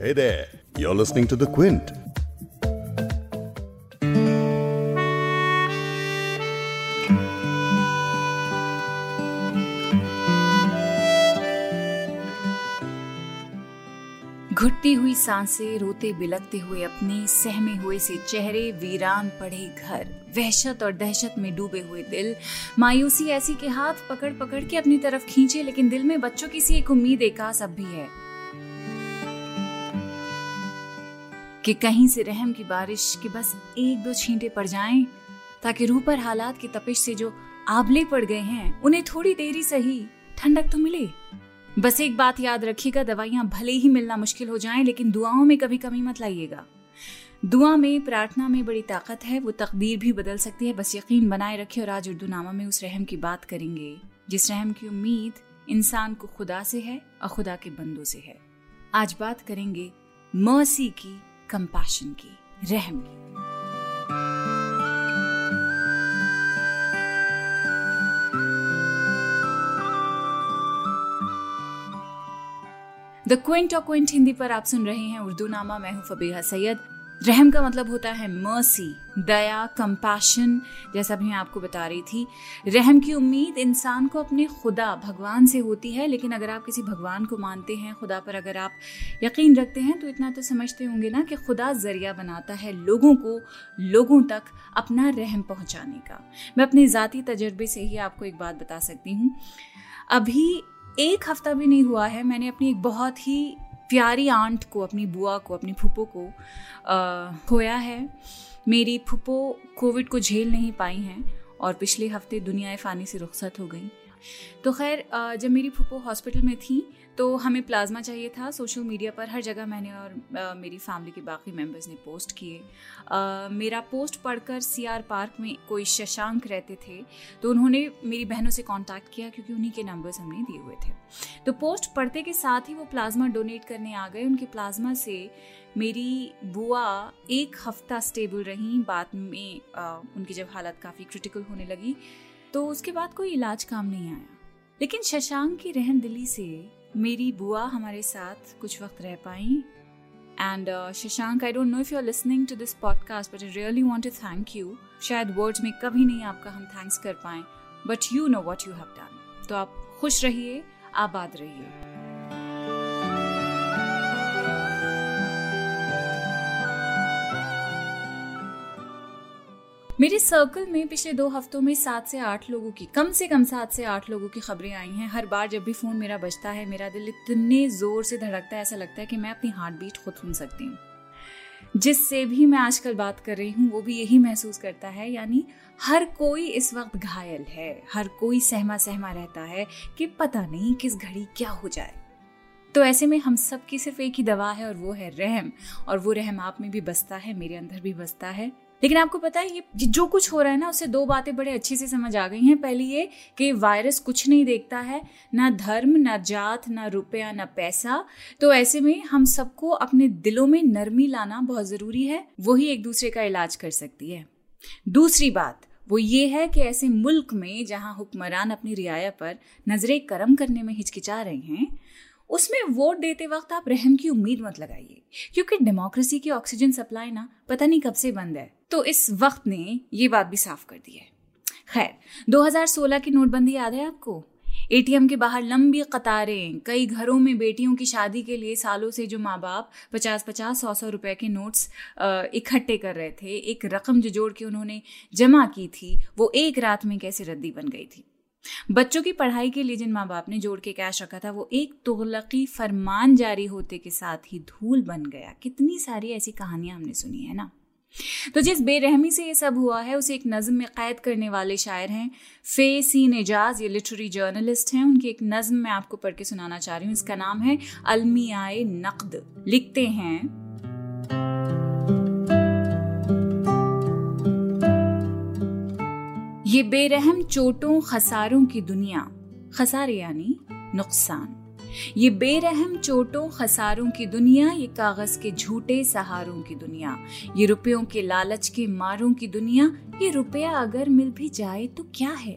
Hey there, you're listening to The Quint. घुटती हुई साँसें रोते बिलकते हुए अपने सहमे हुए से चेहरे वीरान पड़े घर। वहशत और दहशत में डूबे हुए दिल। मायूसी ऐसी के हाथ पकड़ पकड़ के अपनी तरफ़ खींचे लेकिन दिल में बच्चों की सी एक उम्मीद एकास अब भी है। कि कहीं से रहम की बारिश की बस एक दो छींटे पड़ जाएँ, ताकि रूह पर हालात की तपिश से जो आबले पड़ गए हैं, उन्हें थोड़ी देरी सही ठंडक तो मिले। बस एक बात याद रखिएगा, दवाइयाँ भले ही मिलना मुश्किल हो जाएँ, लेकिन दुआओं में कभी कमी मत लाइएगा। दुआ में, प्रार्थना में बड़ी ताकत है, वो तकदीर भी बदल सकती है। बस यकीन बनाए रखे और आज उर्दू नामा में उस रहम की बात करेंगे, जिस रहम की उम्मीद इंसान को खुदा से है और खुदा के बंदों से है। आज बात करेंगे मौसी की कंपैशन की, रहम की। द क्विंट और क्विंट हिंदी पर आप सुन रहे हैं उर्दू नामा, मैं हूँ फबीहा सैयद। रहम का मतलब होता है मर्सी दया कंपैशन जैसा भी मैं आपको बता रही थी। रहम की उम्मीद इंसान को अपने खुदा, भगवान से होती है, लेकिन अगर आप किसी भगवान को मानते हैं, खुदा पर अगर आप यकीन रखते हैं तो इतना तो समझते होंगे ना कि खुदा ज़रिया बनाता है लोगों को, लोगों तक अपना रहम पहुँचाने का। मैं अपने ज़ाती तजर्बे से ही आपको एक बात बता सकती हूँ। अभी एक हफ़्ता भी नहीं हुआ है, मैंने अपनी एक बहुत ही प्यारी आंट को, अपनी बुआ को, अपनी फूपो को खोया है। मेरी फूपो कोविड को झेल नहीं पाई हैं और पिछले हफ़्ते दुनिया फ़ानी से रुखसत हो गई। तो खैर जब मेरी फूफो हॉस्पिटल में थी तो हमें प्लाज्मा चाहिए था सोशल मीडिया पर। हर जगह मैंने और मेरी फैमिली के बाकी मेंबर्स ने पोस्ट किए। मेरा पोस्ट पढ़कर सीआर पार्क में कोई शशांक रहते थे तो उन्होंने मेरी बहनों से कांटेक्ट किया क्योंकि उन्हीं के नंबर्स हमने दिए हुए थे। तो पोस्ट पढ़ते के साथ ही वो प्लाज्मा डोनेट करने आ गए। उनके प्लाज्मा से मेरी बुआ एक हफ़्ता स्टेबल रहीं। बाद में उनकी जब हालत काफ़ी क्रिटिकल होने लगी तो उसके बाद कोई इलाज काम नहीं आया। लेकिन शशांक की रहन दिली से मेरी बुआ हमारे साथ कुछ वक्त रह पाई। And Shashank I don't know if you are listening to this podcast but I really want to thank you शायद वर्ड्स में कभी नहीं आपका हम थैंक्स कर पाए but you know what you have done तो आप खुश रहिए, आबाद रहिए। मेरे सर्कल में पिछले दो हफ्तों में सात से आठ लोगों की, कम से कम सात से आठ लोगों की खबरें आई हैं। हर बार जब भी फ़ोन मेरा बजता है, मेरा दिल इतने ज़ोर से धड़कता है, ऐसा लगता है कि मैं अपनी हार्ट बीट खुद सुन सकती हूँ। जिससे भी मैं आजकल बात कर रही हूँ, वो भी यही महसूस करता है, यानी हर कोई इस वक्त घायल है। हर कोई सहमा सहमा रहता है कि पता नहीं किस घड़ी क्या हो जाए। तो ऐसे में हम सब की सिर्फ़ एक ही दवा है और वो है रहम। और वो रहम आप में भी बसता है, मेरे अंदर भी बसता है। लेकिन आपको पता है, ये जो कुछ हो रहा है ना, उससे दो बातें बड़े अच्छे से समझ आ गई हैं। पहली ये कि वायरस कुछ नहीं देखता है, ना धर्म, ना जात, ना रुपया, ना पैसा। तो ऐसे में हम सबको अपने दिलों में नरमी लाना बहुत ज़रूरी है, वही एक दूसरे का इलाज कर सकती है। दूसरी बात, वो ये है कि ऐसे मुल्क में जहाँ हुक्मरान अपनी रियाया पर नजरे करम करने में हिचकिचा रहे हैं उसमें वोट देते वक्त आप रहम की उम्मीद मत लगाइए। क्योंकि डेमोक्रेसी की ऑक्सीजन सप्लाई ना पता नहीं कब से बंद है। तो इस वक्त ने ये बात भी साफ़ कर दी है। खैर 2016 की नोटबंदी याद है आपको? एटीएम के बाहर लंबी कतारें, कई घरों में बेटियों की शादी के लिए सालों से जो माँ बाप पचास पचास सौ सौ रुपए के नोट्स इकट्ठे कर रहे थे, एक रकम जो जोड़ के उन्होंने जमा की थी, वो एक रात में कैसे रद्दी बन गई थी? बच्चों की पढ़ाई के लिए जिन माँ बाप ने जोड़ के कैश रखा था, वो एक तुगलकी फरमान जारी होते के साथ ही धूल बन गया। कितनी सारी ऐसी कहानियाँ हमने सुनी, है ना? तो जिस बेरहमी से ये सब हुआ है, उसे एक नज्म में कैद करने वाले शायर हैं फे सीन एजाज ये लिटरेरी जर्नलिस्ट हैं। उनकी एक नज्म मैं आपको पढ़ के सुनाना चाह रही हूँ। इसका नाम है अलमियाए नकद। लिखते हैं ये बेरहम चोटों खसारों की दुनिया, खसारे यानी नुकसान। ये बेरहम चोटों खसारों की दुनिया, ये कागज़ के झूठे सहारों की दुनिया। ये रुपयों के लालच के मारों की दुनिया, ये रुपया अगर मिल भी जाए तो क्या है?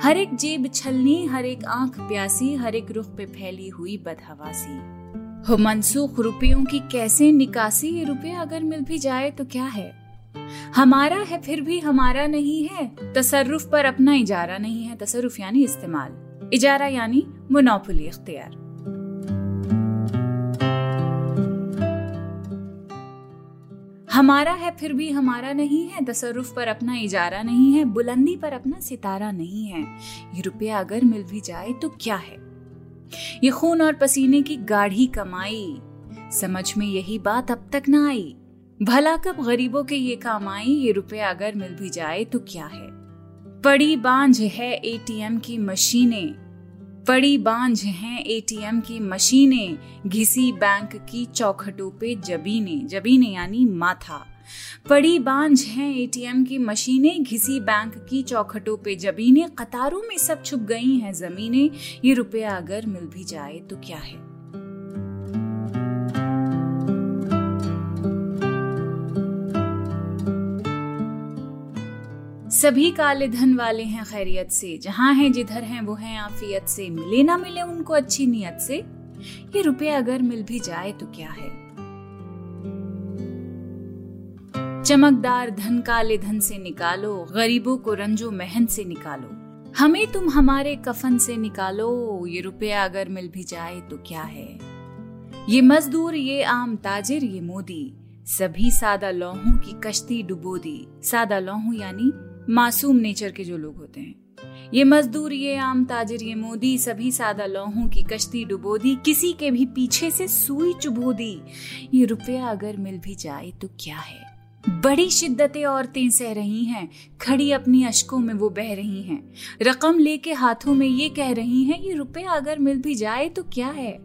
हर एक जेब छलनी, हर एक आँख प्यासी, हर एक रुख पे फैली हुई बदहवासी। मनसूख रुपयों की कैसे निकासी ये रुपये अगर मिल भी जाए तो क्या है? हमारा है, फिर भी हमारा नहीं है। तसरुफ पर अपना इजारा नहीं है। तसरुफ यानी इस्तेमाल। इजारा यानी मुनाफुली इख्तियार। हमारा है, फिर भी हमारा नहीं है। तसरुफ पर अपना इजारा नहीं है। बुलंदी पर अपना सितारा नहीं है। ये रुपया अगर मिल भी जाए तो क्या है? ये खून और पसीने की गाढ़ी कमाई। समझ में यही बात अब तक ना आई। भला कब गरीबों के ये काम आई ये रुपया अगर मिल भी जाए तो क्या है? पड़ी बांझ है एटीएम की मशीनें। पड़ी बांझ हैं एटीएम की मशीनें। घिसी बैंक की चौखटों पे जबीने। जबीने यानी माथा। पड़ी बांझ हैं एटीएम की मशीनें, घिसी बैंक की चौखटों पे जबीने, कतारों में सब छुप गई हैं जमीनें। ये रुपया अगर मिल भी जाए तो क्या है? सभी काले धन वाले हैं खैरियत से। जहाँ हैं, जिधर हैं, वो हैं आफियत से। मिले ना मिले उनको अच्छी नीयत से। ये रुपये अगर मिल भी जाए तो क्या है? चमकदार धन काले धन से निकालो, गरीबों को रंजो महन से निकालो। हमें तुम हमारे कफन से निकालो, ये रुपया अगर मिल भी जाए तो क्या है? ये मजदूर, ये आम ताजिर, ये मोदी, सभी सादा लौहों की कश्ती डुबो दी सादा लौहों यानी मासूम नेचर के जो लोग होते हैं। ये मजदूर, ये आम ताजिर, ये मोदी, सभी सादा लौहों की कश्ती डुबो दी किसी के भी पीछे से सुई चुभो दी ये रुपया अगर मिल भी जाए तो क्या है? बड़ी शिद्दतें औरतें सह रही हैं, खड़ी अपनी अशकों में वो बह रही हैं। रकम लेके हाथों में ये कह रही हैं, ये रुपया अगर मिल भी जाए तो क्या है?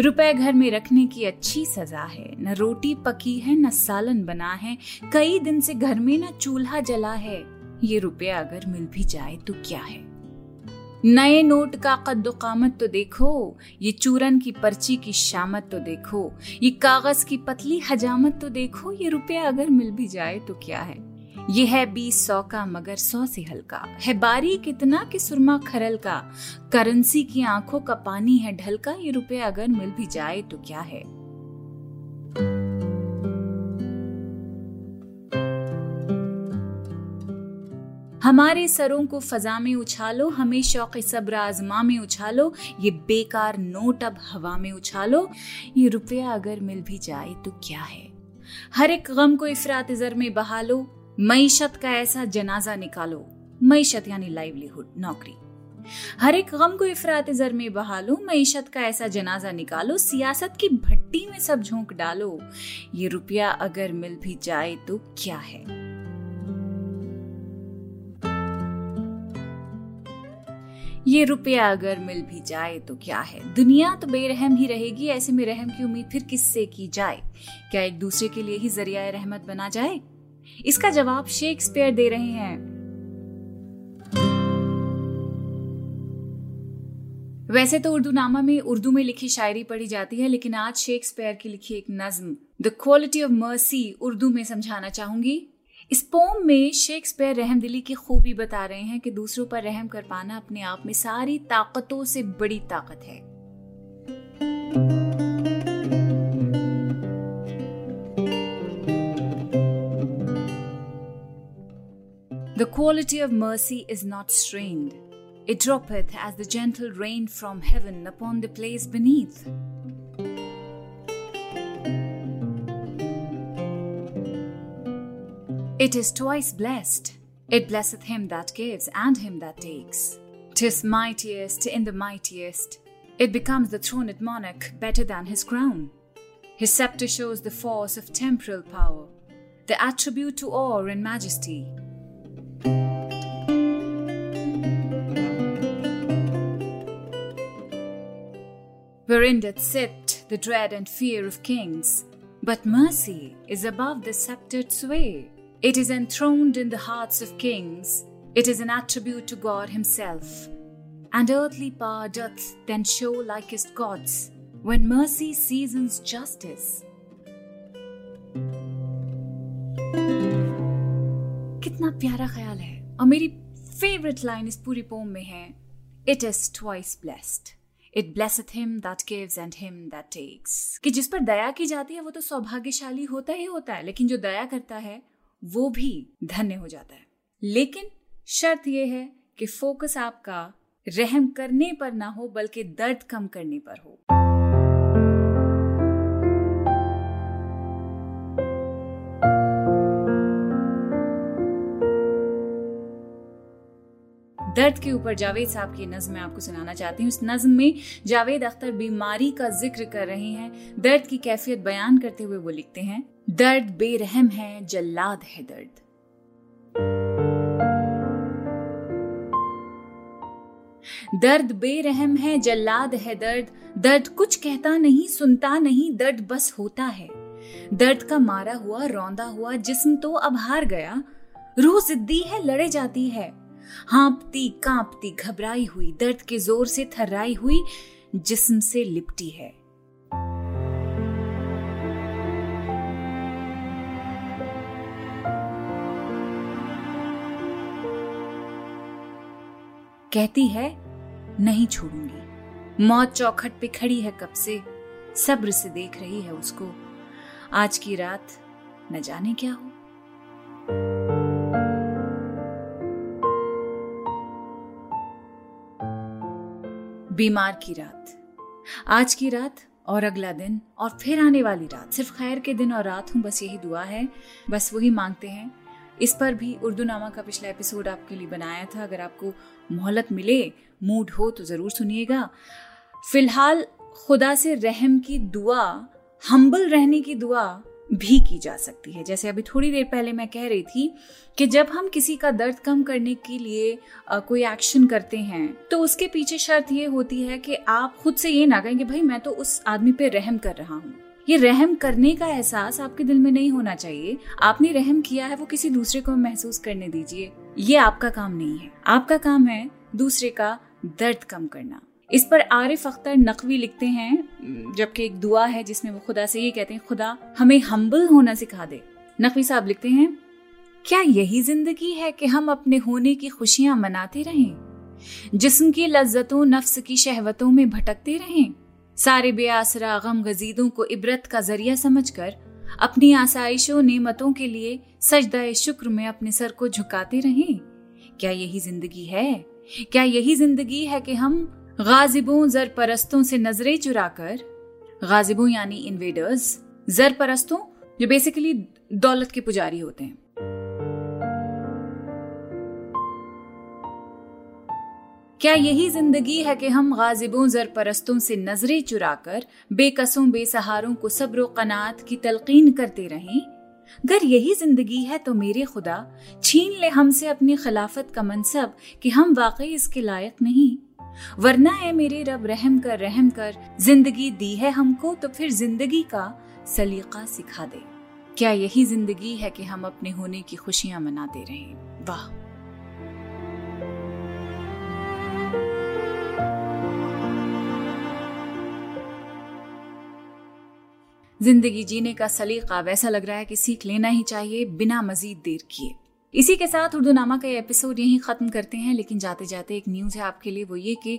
रुपए घर में रखने की अच्छी सजा है। न रोटी पकी है, न सालन बना है। कई दिन से घर में न चूल्हा जला है। ये रुपया अगर मिल भी जाए तो क्या है? नए नोट का कद्दो कामत तो देखो, ये चूरन की पर्ची की शामत तो देखो, ये कागज़ की पतली हजामत तो देखो, ये रुपया अगर मिल भी जाए तो क्या है? ये है बीस सौ का मगर सौ से हल्का, है बारी कितना कि सुरमा खरल का करेंसी की आँखों का पानी है ढलका ये रुपया अगर मिल भी जाए तो क्या है? हमारे सरों को फजा में उछालो हमें शौक सब्र आजमा में उछालो, ये बेकार नोट अब हवा में उछालो। ये रुपया अगर मिल भी जाए तो क्या है? हर एक गम को इफरात जर में बहा लो मीशत का ऐसा जनाजा निकालो। मीशत यानी लाइवलीहुड नौकरी। हर एक गम को इफरात जर में बहालो, मीशत का ऐसा जनाजा निकालो, सियासत की भट्टी में सब झोंक डालो। ये रुपया अगर मिल भी जाए तो क्या है? ये रुपया अगर मिल भी जाए तो क्या है? दुनिया तो बेरहम ही रहेगी, ऐसे में रहम की उम्मीद फिर किससे की जाए? क्या एक दूसरे के लिए ही ज़रिया रहमत बना जाए? इसका जवाब शेक्सपियर दे रहे हैं। वैसे तो उर्दू नामा में उर्दू में लिखी शायरी पढ़ी जाती है, लेकिन आज शेक्सपियर की लिखी एक नज्म the quality of mercy Urdu में समझाना चाहूँगी। इस पोम में शेक्सपियर रहम दिली की खूबी बता रहे हैं कि दूसरों पर रहम कर पाना अपने आप में सारी ताकतों से बड़ी ताकत है। The quality of mercy is not strained it droppeth as the gentle rain from heaven upon the place beneath It is twice blessed. It blesseth him that gives and him that takes. Tis mightiest in the mightiest. It becomes the throned monarch better than his crown. His scepter shows the force of temporal power, the attribute to awe and majesty, wherein doth sit the dread and fear of kings. But mercy is above the sceptred sway. It is enthroned in the hearts of kings. It is an attribute to God Himself. And earthly power doth then show likest God's when mercy seasons justice. कितना प्यारा ख्याल है और मेरी favourite line इस पूरी poem में है it is twice blessed it blesseth him that gives and him that takes कि जिस पर दया की जाती है वो तो सौभाग्यशाली होता ही होता है लेकिन जो दया करता है वो भी धन्य हो जाता है। लेकिन शर्त यह है कि फोकस आपका रहम करने पर ना हो, बल्कि दर्द कम करने पर हो। दर्द के ऊपर जावेद साहब की नज्म मैं आपको सुनाना चाहती हूँ। इस नज्म में जावेद अख्तर बीमारी का ज़िक्र कर रहे हैं। दर्द की कैफियत बयान करते हुए वो लिखते हैं, दर्द बेरहम है, जल्लाद है दर्द। दर्द बेरहम है, जल्लाद है दर्द। दर्द कुछ कहता नहीं, सुनता नहीं, दर्द बस होता है। दर्द का मारा हुआ, रौंदा हुआ, जिस्म तो अब हार गया। रूह जिद्दी है, लड़े जाती है। हाँपती, कांपती, घबराई हुई, दर्द के ज़ोर से थर्राई हुई, जिस्म से लिपटी है। कहती है, नहीं छोड़ूँगी। मौत चौखट पे खड़ी है कब से, सब्र से देख रही है उसको। आज की रात न जाने क्या हो? बीमार की रात। आज की रात और अगला दिन और फिर आने वाली रात। सिर्फ़ खैर के दिन और रात हूँ, बस यही दुआ है। बस वही मांगते हैं। इस पर भी उर्दू नामा का पिछला एपिसोड आपके लिए बनाया था। अगर आपको मोहलत मिले, मूड हो तो ज़रूर सुनिएगा। फ़िलहाल खुदा से रहम की दुआ हम्बल रहने की दुआ भी की जा सकती है। जैसे अभी थोड़ी देर पहले मैं कह रही थी कि जब हम किसी का दर्द कम करने के लिए आ, कोई एक्शन करते हैं तो उसके पीछे शर्त ये होती है कि आप खुद से ये ना कहें कि भाई मैं तो उस आदमी पे रहम कर रहा हूँ। ये रहम करने का एहसास आपके दिल में नहीं होना चाहिए। आपने रहम किया है वो किसी दूसरे को महसूस करने दीजिए। ये आपका काम नहीं है। आपका काम है दूसरे का दर्द कम करना। इस पर आरिफ अख्तर नकवी लिखते हैं, जबकि एक दुआ है जिसमें वो खुदा से ये कहते हैं, खुदा हमें हम्बल होना सिखा दे। नकवी साहब लिखते हैं, क्या यही ज़िंदगी है कि हम अपने होने की खुशियाँ मनाते रहें? जिस्म की लज्जतों, नफ्स की शहवतों में भटकते रहें? सारे बेआसरा गम गजीदों को इबरत का ज़रिया समझकर अपनी आसाइशों, नेमतों के लिए सजदा शुक्र में अपने सर को झुकाते रहें? क्या यही ज़िंदगी है? क्या यही ज़िंदगी है कि हम गाजिबों जर परस्तों से नज़रें चुराकर, गाजिबों यानी इन्वेडर्स जर परस्तों जो बेसिकली दौलत के पुजारी होते हैं। क्या यही ज़िंदगी है कि हम गाजिबों जर परस्तों से नज़रें चुराकर, बेकसों, बेसहारों को सब्र कनात की तलकीन करते रहें? अगर यही ज़िंदगी है तो मेरे खुदा, छीन ले हमसे अपनी खिलाफत का मनसब कि हम वाकई इसके लायक नहीं। वरना है मेरे रब, रहम कर रहम कर। ज़िंदगी दी है हमको तो फिर ज़िंदगी का सलीका सिखा दे। क्या यही ज़िंदगी है कि हम अपने होने की खुशियाँ मनाते रहें? वाह। ज़िंदगी जीने का सलीका वैसा लग रहा है कि सीख लेना ही चाहिए, बिना मजीद देर किए। इसी के साथ उर्दू नामा का ये एपिसोड यहीं ख़त्म करते हैं, लेकिन जाते जाते एक न्यूज़ है आपके लिए, वो ये कि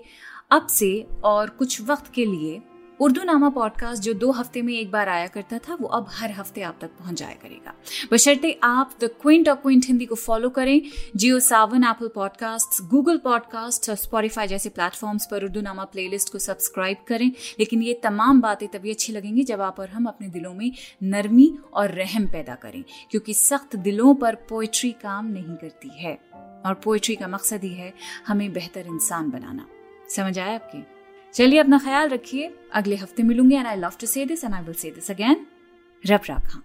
अब से और कुछ वक्त के लिए उर्दू नामा पॉडकास्ट जो दो हफ़्ते में एक बार आया करता था, वो अब हर हफ़्ते आप तक पहुँच जाया करेगा। बशर्ते आप द क्विंट और क्विंट हिंदी को फॉलो करें। Jio Saavn Apple podcast Google podcast और स्पॉटिफाई जैसे प्लेटफॉर्म्स पर उर्दू नामा प्लेलिस्ट को सब्सक्राइब करें। लेकिन ये तमाम बातें तभी अच्छी लगेंगी जब आप और हम अपने दिलों में नरमी और रहम पैदा करें, क्योंकि सख्त दिलों पर पोइट्री काम नहीं करती है। और पोइट्री का मकसद ही है हमें बेहतर इंसान बनाना। समझ आया आपके? चलिए अपना ख्याल रखिए। अगले हफ़्ते मिलूँगे and I love to say this and I will say this again रब राखा।